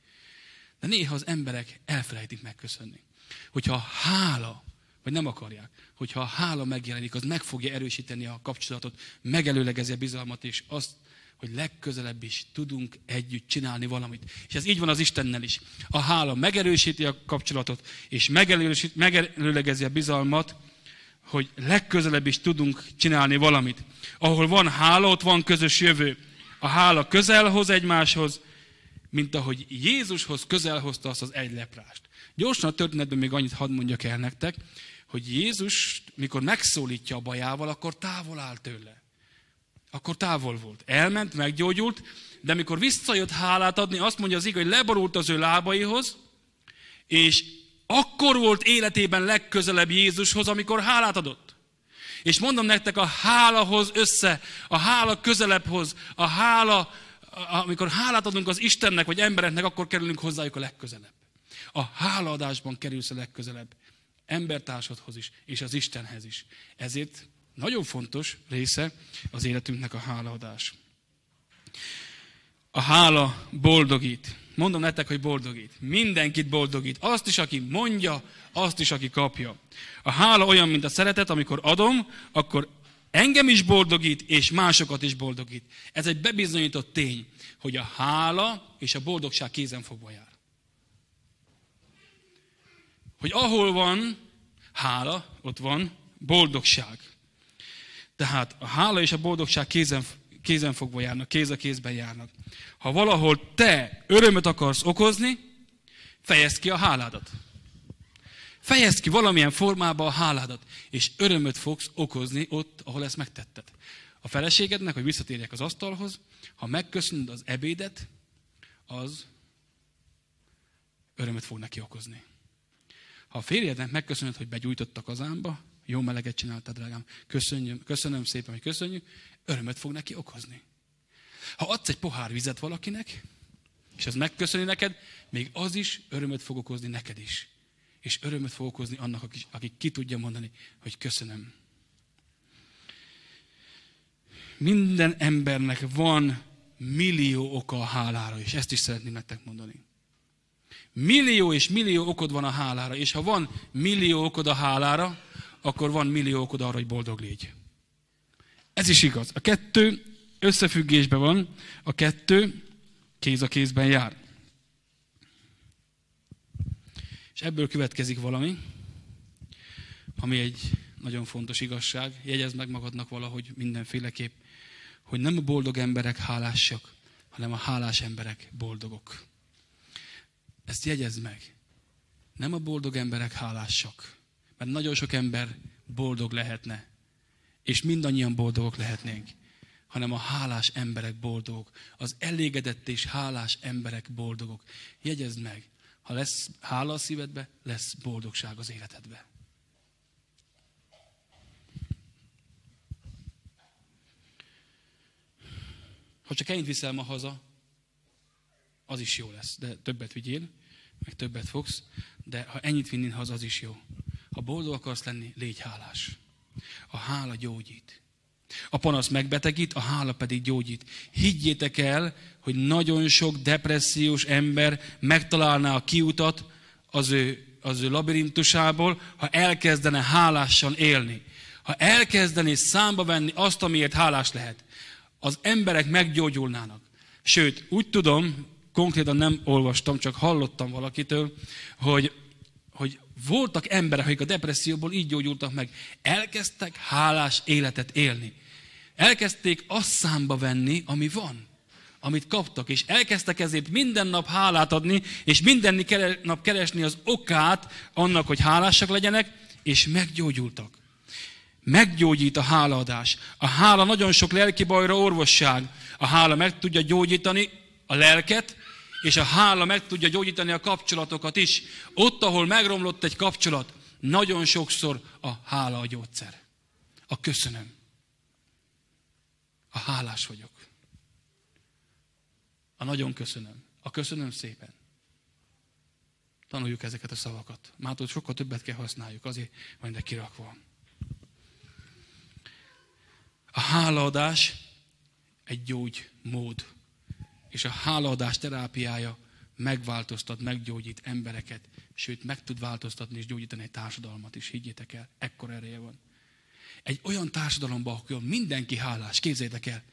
De néha az emberek elfelejtik megköszönni. Hogyha hála, vagy nem akarják, hogyha a hála megjelenik, az meg fogja erősíteni a kapcsolatot, megelőlegezi a bizalmat, és azt hogy legközelebb is tudunk együtt csinálni valamit. És ez így van az Istennel is. A hála megerősíti a kapcsolatot, és megelőlegezi a bizalmat, hogy legközelebb is tudunk csinálni valamit. Ahol van hála, ott van közös jövő. A hála közel hoz egymáshoz, mint ahogy Jézushoz közel hozta azt az egy leprást. Gyorsan a történetben még annyit hadd mondjak el nektek, hogy Jézus, mikor megszólítja a bajával, akkor távol áll tőle akkor távol volt. Elment, meggyógyult, de amikor visszajött hálát adni, azt mondja az igaz, hogy leborult az ő lábaihoz, és akkor volt életében legközelebb Jézushoz, amikor hálát adott. És mondom nektek, a hálahoz össze, a hála közelebb hoz, a hála amikor hálát adunk az Istennek vagy embereknek, akkor kerülünk hozzájuk a legközelebb. A hálaadásban kerülsz a legközelebb. Embertársadhoz is, és az Istenhez is. Ezért nagyon fontos része az életünknek a hálaadás. A hála boldogít. Mondom nektek, hogy boldogít. Mindenkit boldogít. Azt is, aki mondja, azt is, aki kapja. A hála olyan, mint a szeretet, amikor adom, akkor engem is boldogít, és másokat is boldogít. Ez egy bebizonyított tény, hogy a hála és a boldogság kézenfogva jár. Hogy ahol van hála, ott van boldogság. Tehát a hála és a boldogság kézen, kézenfogva járnak, kéz a kézben járnak. Ha valahol te örömöt akarsz okozni, fejezd ki a háládat. Fejezd ki valamilyen formában a háládat, és örömöt fogsz okozni ott, ahol ezt megtetted. A feleségednek, hogy visszatérjek az asztalhoz, ha megköszönöd az ebédet, az örömöt fog neki okozni. Ha a férjednek megköszönöd, hogy begyújtott a kazánba, jó meleget csináltad, drágám, köszönjük, köszönöm szépen, hogy köszönjük, örömöt fog neki okozni. Ha adsz egy pohár vizet valakinek, és az megköszöni neked, még az is örömöt fog okozni neked is. És örömöt fog okozni annak, aki, aki ki tudja mondani, hogy köszönöm. Minden embernek van millió oka a hálára, és ezt is szeretném nektek mondani. Millió és millió okod van a hálára, és ha van millió okod a hálára, akkor van millió okod arra, hogy boldog légy. Ez is igaz. A kettő összefüggésben van, a kettő kéz a kézben jár. És ebből következik valami, ami egy nagyon fontos igazság. Jegyezd meg magadnak valahogy mindenféleképp, hogy nem a boldog emberek hálásak, hanem a hálás emberek boldogok. Ezt jegyezd meg. Nem a boldog emberek hálásak, mert nagyon sok ember boldog lehetne, és mindannyian boldogok lehetnénk, hanem a hálás emberek boldogok, az elégedett és hálás emberek boldogok. Jegyezd meg, ha lesz hála a szívedbe, lesz boldogság az életedbe. Ha csak ennyit viszel ma haza, az is jó lesz, de többet vigyél, meg többet fogsz, de ha ennyit vinnél haza, az is jó. Ha boldog akarsz lenni, légy hálás. A hála gyógyít. A panasz megbetegít, a hála pedig gyógyít. Higgyétek el, hogy nagyon sok depressziós ember megtalálná a kiutat az ő, az ő labirintusából, ha elkezdene hálásan élni. Ha elkezdené számba venni azt, amiért hálás lehet, az emberek meggyógyulnának. Sőt, úgy tudom, konkrétan nem olvastam, csak hallottam valakitől, hogy, hogy voltak emberek, akik a depresszióból így gyógyultak meg. Elkezdtek hálás életet élni. Elkezdték azt számba venni, ami van, amit kaptak, és elkezdtek ezért minden nap hálát adni, és minden nap keresni az okát annak, hogy hálásak legyenek, és meggyógyultak. Meggyógyít a hálaadás. A hála nagyon sok lelki bajra orvosság. A hála meg tudja gyógyítani a lelket, és a hála meg tudja gyógyítani a kapcsolatokat is. Ott, ahol megromlott egy kapcsolat, nagyon sokszor a hála a gyógyszer. A köszönöm. A hálás vagyok. A nagyon köszönöm. A köszönöm szépen. Tanuljuk ezeket a szavakat. Mától sokkal többet kell használjuk, azért van kirakva. A hálaadás egy gyógymód és a hálaadás terápiája megváltoztat, meggyógyít embereket, sőt, meg tud változtatni és gyógyítani egy társadalmat is, higgyétek el, ekkor ereje van. Egy olyan társadalomban, ahol mindenki hálás, képzeljétek el,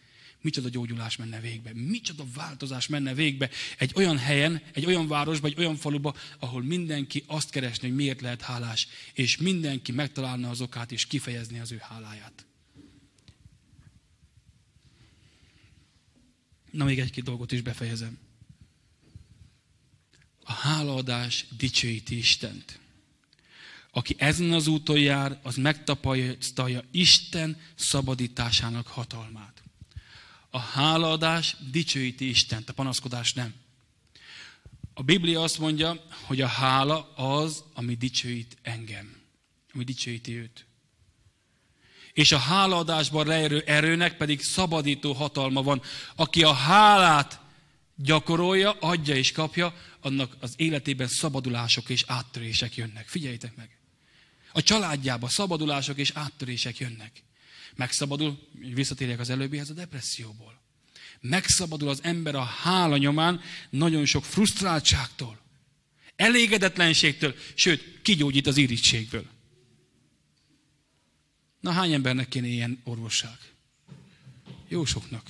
micsoda gyógyulás menne végbe, micsoda változás menne végbe egy olyan helyen, egy olyan városba, egy olyan faluba, ahol mindenki azt keresni, hogy miért lehet hálás, és mindenki megtalálna az okát és kifejezni az ő háláját. Na még egy-két dolgot is befejezem. A hálaadás dicsőíti Istent. Aki ezen az úton jár, az megtapasztalja Isten szabadításának hatalmát. A hálaadás dicsőíti Istent, a panaszkodás nem. A Biblia azt mondja, hogy a hála az, ami dicsőít engem, ami dicsőíti őt. És a hálaadásban leerő erőnek pedig szabadító hatalma van. Aki a hálát gyakorolja, adja és kapja, annak az életében szabadulások és áttörések jönnek. Figyeljétek meg! A családjába szabadulások és áttörések jönnek. Megszabadul, visszatérjek az előbbihez, a depresszióból. Megszabadul az ember a hála nyomán nagyon sok frusztráltságtól, elégedetlenségtől, sőt, kigyógyít az irítségből. Na hány embernek kéne ilyen orvosság? Jó soknak.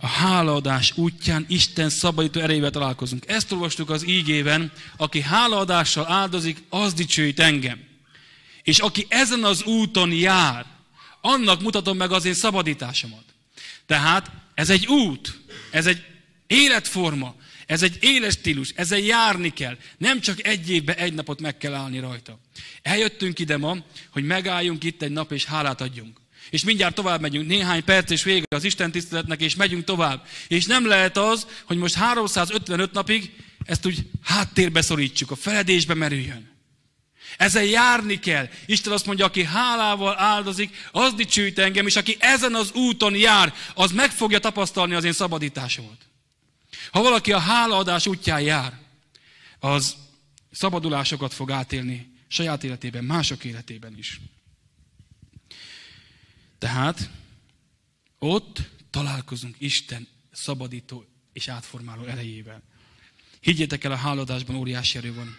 A hálaadás útján Isten szabadító erejével találkozunk. Ezt olvastuk az ígében, aki hálaadással áldozik, az dicsőít engem. És aki ezen az úton jár, annak mutatom meg az én szabadításomat. Tehát ez egy út, ez egy életforma, ez egy éles stílus, ezzel járni kell. Nem csak egy évben egy napot meg kell állni rajta. Eljöttünk ide ma, hogy megálljunk itt egy nap és hálát adjunk. És mindjárt tovább megyünk, néhány perc és vége az Isten tiszteletnek, és megyünk tovább. És nem lehet az, hogy most 355 napig ezt úgy háttérbe szorítsuk, a feledésbe merüljön. Ezzel járni kell. Isten azt mondja, aki hálával áldozik, az dicsőít engem, és aki ezen az úton jár, az meg fogja tapasztalni az én szabadításomat. Ha valaki a hálaadás útján jár, az szabadulásokat fog átélni saját életében, mások életében is. Tehát ott találkozunk Isten szabadító és átformáló erejével. Higgyétek el, a háladásban óriási erő van,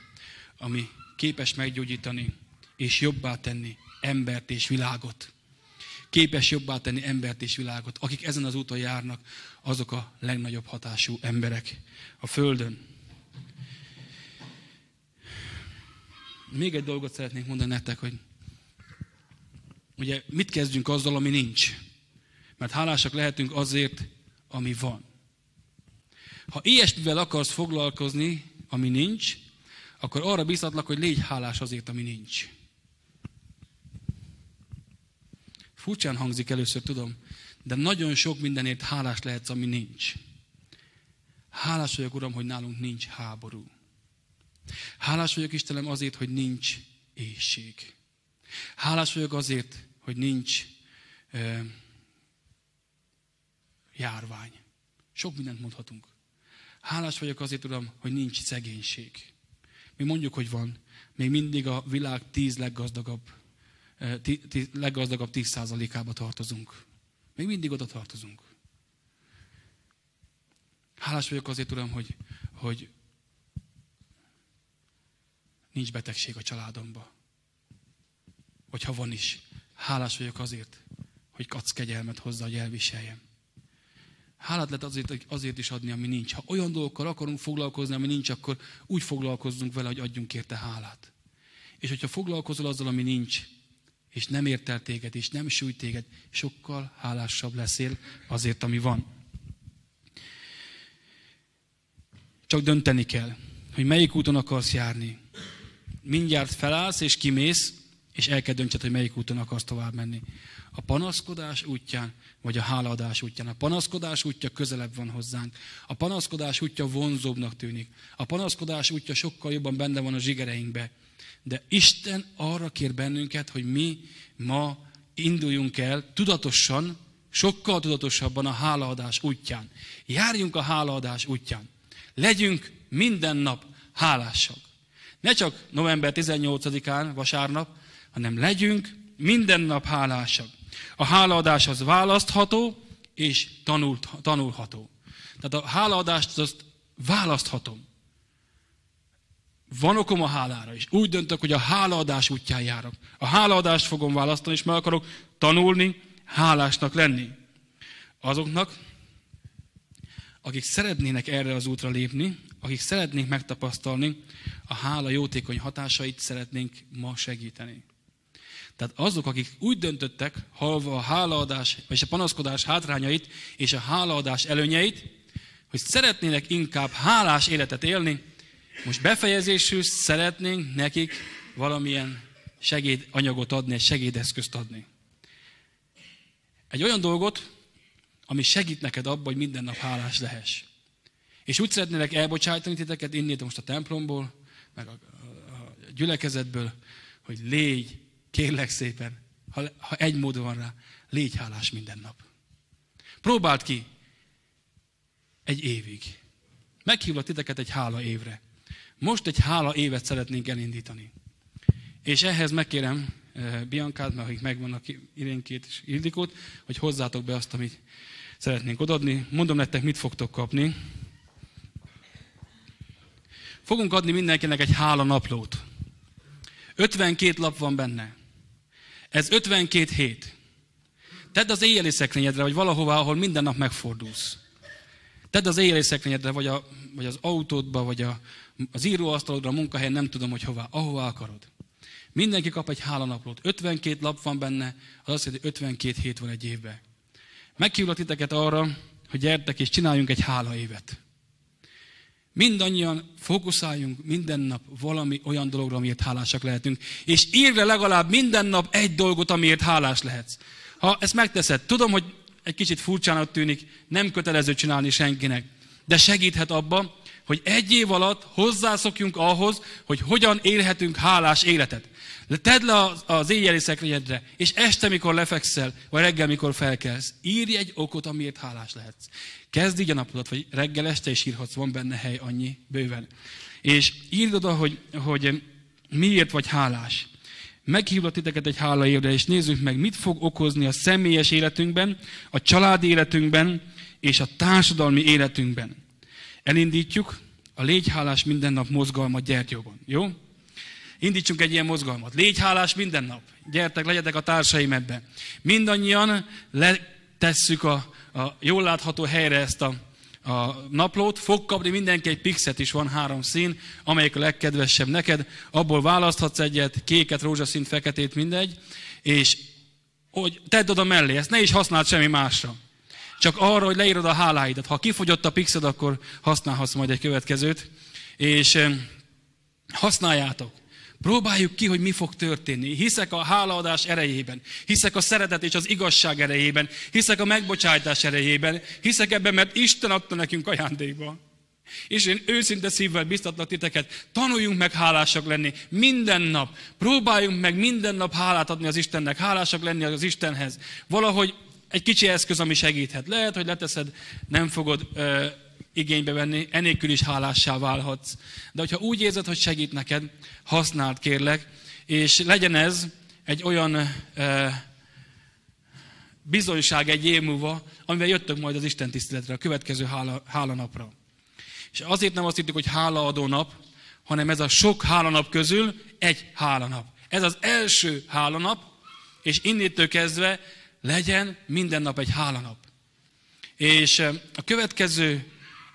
ami képes meggyógyítani és jobbá tenni embert és világot. Képes jobbá tenni embert és világot. Akik ezen az úton járnak, azok a legnagyobb hatású emberek a Földön. Még egy dolgot szeretnék mondani nektek, hogy ugye mit kezdjünk azzal, ami nincs. Mert hálásak lehetünk azért, ami van. Ha ilyesmivel akarsz foglalkozni, ami nincs, akkor arra biztatlak, hogy légy hálás azért, ami nincs. Furcsán hangzik először, tudom, de nagyon sok mindenért hálás lehetsz, ami nincs. Hálás vagyok, Uram, hogy nálunk nincs háború. Hálás vagyok, Istenem, azért, hogy nincs éjség. Hálás vagyok azért, hogy nincs e, járvány. Sok mindent mondhatunk. Hálás vagyok azért, Uram, hogy nincs szegénység. Mi mondjuk, hogy van. Még mindig a világ tíz leggazdagabb, leggazdagabb tíz százalékába tartozunk. Még mindig oda tartozunk. Hálás vagyok azért, Uram, hogy, hogy nincs betegség a családomba. Vagy ha van is, hálás vagyok azért, hogy adsz kegyelmet hozzá, hogy elviseljem. Hálát lehet azért, azért is adni, ami nincs. Ha olyan dolgokkal akarunk foglalkozni, ami nincs, akkor úgy foglalkozzunk vele, hogy adjunk érte hálát. És hogyha foglalkozol azzal, ami nincs, és nem ért el téged, és nem sújt téged, sokkal hálásabb leszél azért, ami van. Csak dönteni kell, hogy melyik úton akarsz járni. Mindjárt felállsz és kimész, és el kell döntsed, hogy melyik úton akarsz tovább menni. A panaszkodás útján, vagy a hálaadás útján. A panaszkodás útja közelebb van hozzánk. A panaszkodás útja vonzóbbnak tűnik. A panaszkodás útja sokkal jobban benne van a zsigereinkbe. De Isten arra kér bennünket, hogy mi ma induljunk el tudatosan, sokkal tudatosabban a hálaadás útján. Járjunk a hálaadás útján. Legyünk minden nap hálásak. Ne csak november 18-án, vasárnap, hanem legyünk minden nap hálásak. A hálaadás az választható és tanult, tanulható. Tehát a hálaadást azt választhatom. Van okom a hálára is. Úgy döntök, hogy a hálaadás útján járok. A hálaadást fogom választani, és meg akarok tanulni, hálásnak lenni. Azoknak, akik szeretnének erre az útra lépni, akik szeretnénk megtapasztalni, a hála jótékony hatásait szeretnénk ma segíteni. Tehát azok, akik úgy döntöttek, halva a hálaadás és a panaszkodás hátrányait és a hálaadás előnyeit, hogy szeretnének inkább hálás életet élni, most befejezésül szeretnénk nekik valamilyen segédanyagot adni, egy segédeszközt adni. Egy olyan dolgot, ami segít neked abban, hogy minden nap hálás lehess. És úgy szeretnélek elbocsájtani titeket innét most a templomból, meg a, gyülekezetből, hogy légy, kérlek szépen, ha, ha egy mód van rá, légy hálás minden nap. Próbáld ki egy évig. Meghívlak titeket egy hála évre. Most egy hála évet szeretnénk elindítani. És ehhez megkérem eh, Biankát, mert akik megvannak Irénkét és Ildikót, hogy hozzátok be azt, amit szeretnénk odadni. Mondom nektek, mit fogtok kapni. Fogunk adni mindenkinek egy hála naplót. 52 lap van benne. Ez 52 hét. Tedd az éjjeli szekrényedre, vagy valahová, ahol minden nap megfordulsz. Tedd az éjjeli szekrényedre, vagy, a, vagy az autódba, vagy a, az íróasztalodra, a munkahelyen, nem tudom, hogy hová, ahová akarod. Mindenki kap egy hálanaplót. 52 lap van benne, az azt jelenti, hogy 52 hét van egy évben. Meghívlak titeket arra, hogy gyertek és csináljunk egy hála évet. Mindannyian fókuszáljunk minden nap valami olyan dologra, amiért hálásak lehetünk. És írj le legalább minden nap egy dolgot, amiért hálás lehetsz. Ha ezt megteszed, tudom, hogy egy kicsit furcsának tűnik, nem kötelező csinálni senkinek, de segíthet abba, hogy egy év alatt hozzászokjunk ahhoz, hogy hogyan élhetünk hálás életet. Tedd le az éjjeli szekrényedre, és este, mikor lefekszel, vagy reggel, mikor felkelsz, írj egy okot, amiért hálás lehetsz. Kezd így a napodat, vagy reggel este is írhatsz, van benne hely annyi bőven. És írd oda, hogy, hogy miért vagy hálás. Meghívlak titeket egy hálaévre, és nézzük meg, mit fog okozni a személyes életünkben, a családi életünkben, és a társadalmi életünkben. Elindítjuk a Légy hálás minden nap mozgalmat Gyertyóban. Jó? Indítsunk egy ilyen mozgalmat. Légy hálás minden nap. Gyertek, legyetek a társaim ebbe. Mindannyian letesszük a, a jól látható helyre ezt a, a naplót. Fog kapni mindenki egy pixet is, van három szín, amelyik a legkedvesebb neked. Abból választhatsz egyet, kéket, rózsaszínt, feketét, mindegy. És hogy tedd oda mellé, ezt ne is használd semmi másra. Csak arra, hogy leírod a háláidat. Ha kifogyott a pixed, akkor használhatsz majd egy következőt. És használjátok. Próbáljuk ki, hogy mi fog történni. Hiszek a hálaadás erejében. Hiszek a szeretet és az igazság erejében. Hiszek a megbocsátás erejében. Hiszek ebben, mert Isten adta nekünk ajándékba. És én őszinte szívvel biztatlak titeket, tanuljunk meg hálásak lenni minden nap. Próbáljunk meg minden nap hálát adni az Istennek, hálásak lenni az Istenhez. Valahogy egy kicsi eszköz, ami segíthet. Lehet, hogy leteszed, nem fogod ö, igénybe venni, enélkül is hálássá válhatsz. De hogyha úgy érzed, hogy segít neked, használd kérlek, és legyen ez egy olyan ö, bizonyság egy év múlva, amivel jöttök majd az Isten tiszteletre, a következő hála, hálanapra. És azért nem azt hittük, hogy hálaadó nap, hanem ez a sok hálanap közül egy hálanap. Ez az első hálanap, és innétől kezdve legyen minden nap egy hálanap. És a következő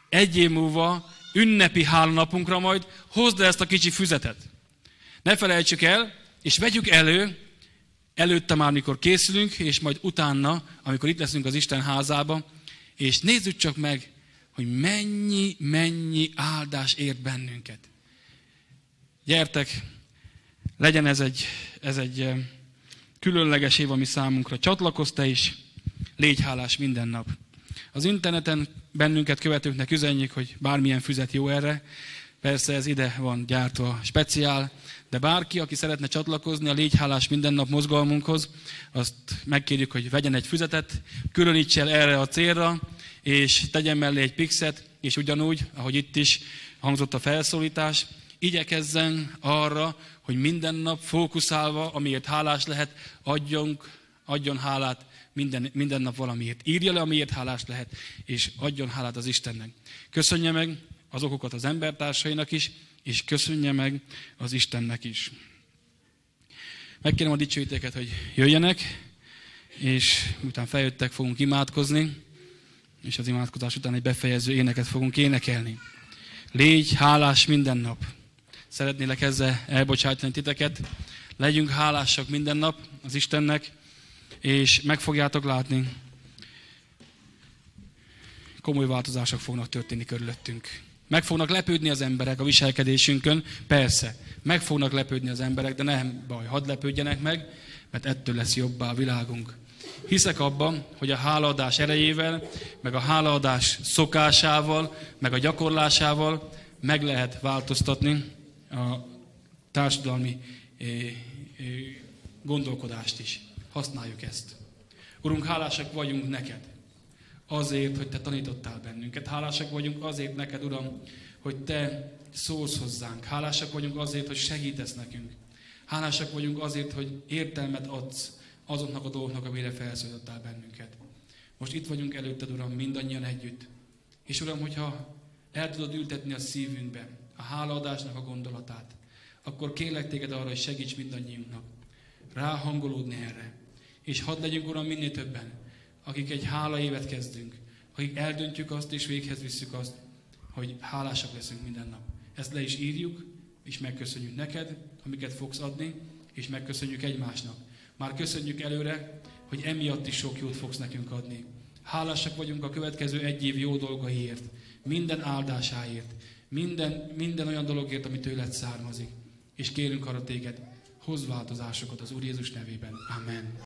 egy év múlva ünnepi hálanapunkra majd hozd el ezt a kicsi füzetet. Ne felejtsük el, és vegyük elő, előtte már, mikor készülünk, és majd utána, amikor itt leszünk az Isten házába, és nézzük csak meg, hogy mennyi, mennyi áldás ért bennünket. Gyertek, legyen ez egy, ez egy különleges év, ami számunkra. Csatlakozz te is, légy hálás minden nap. Az interneten bennünket követőknek üzenjük, hogy bármilyen füzet jó erre. Persze ez ide van gyártva speciál, de bárki, aki szeretne csatlakozni a Légy Hálás minden nap mozgalmunkhoz, azt megkérjük, hogy vegyen egy füzetet, különíts el erre a célra, és tegyen mellé egy pixet, és ugyanúgy, ahogy itt is hangzott a felszólítás, igyekezzen arra, hogy minden nap fókuszálva, amiért hálás lehet, adjunk, adjon hálát minden, minden nap valamiért. Írja le, amiért hálás lehet, és adjon hálát az Istennek. Köszönje meg az okokat az embertársainak is, és köszönje meg az Istennek is. Megkérem a dicsőíteket, hogy jöjjenek, és utána feljöttek, fogunk imádkozni, és az imádkozás után egy befejező éneket fogunk énekelni. Légy hálás minden nap! Szeretnélek ezzel elbocsátani titeket. Legyünk hálásak minden nap az Istennek, és meg fogjátok látni, komoly változások fognak történni körülöttünk. Meg fognak lepődni az emberek a viselkedésünkön, persze, meg fognak lepődni az emberek, de nem baj, hadd lepődjenek meg, mert ettől lesz jobbá a világunk. Hiszek abban, hogy a hálaadás erejével, meg a hálaadás szokásával, meg a gyakorlásával meg lehet változtatni a társadalmi eh, gondolkodást is. Használjuk ezt. Urunk, hálásak vagyunk neked azért, hogy Te tanítottál bennünket. Hálásak vagyunk azért neked, Uram, hogy Te szólsz hozzánk. Hálásak vagyunk azért, hogy segítesz nekünk. Hálásak vagyunk azért, hogy értelmet adsz azoknak a dolgoknak, amire felszólítottál bennünket. Most itt vagyunk előtted, Uram, mindannyian együtt. És Uram, hogyha el tudod ültetni a szívünkbe a hálaadásnak a gondolatát, akkor kérlek téged arra, hogy segíts mindannyiunknak ráhangolódni erre. És hadd legyünk, Uram, minél többen, akik egy hála évet kezdünk, akik eldöntjük azt és véghez visszük azt, hogy hálásak leszünk minden nap. Ezt le is írjuk, és megköszönjük neked, amiket fogsz adni, és megköszönjük egymásnak. Már köszönjük előre, hogy emiatt is sok jót fogsz nekünk adni. Hálásak vagyunk a következő egy év jó dolgaiért, minden áldásáért, minden, minden olyan dologért, ami tőled származik. És kérünk arra téged, hoz változásokat az Úr Jézus nevében. Amen.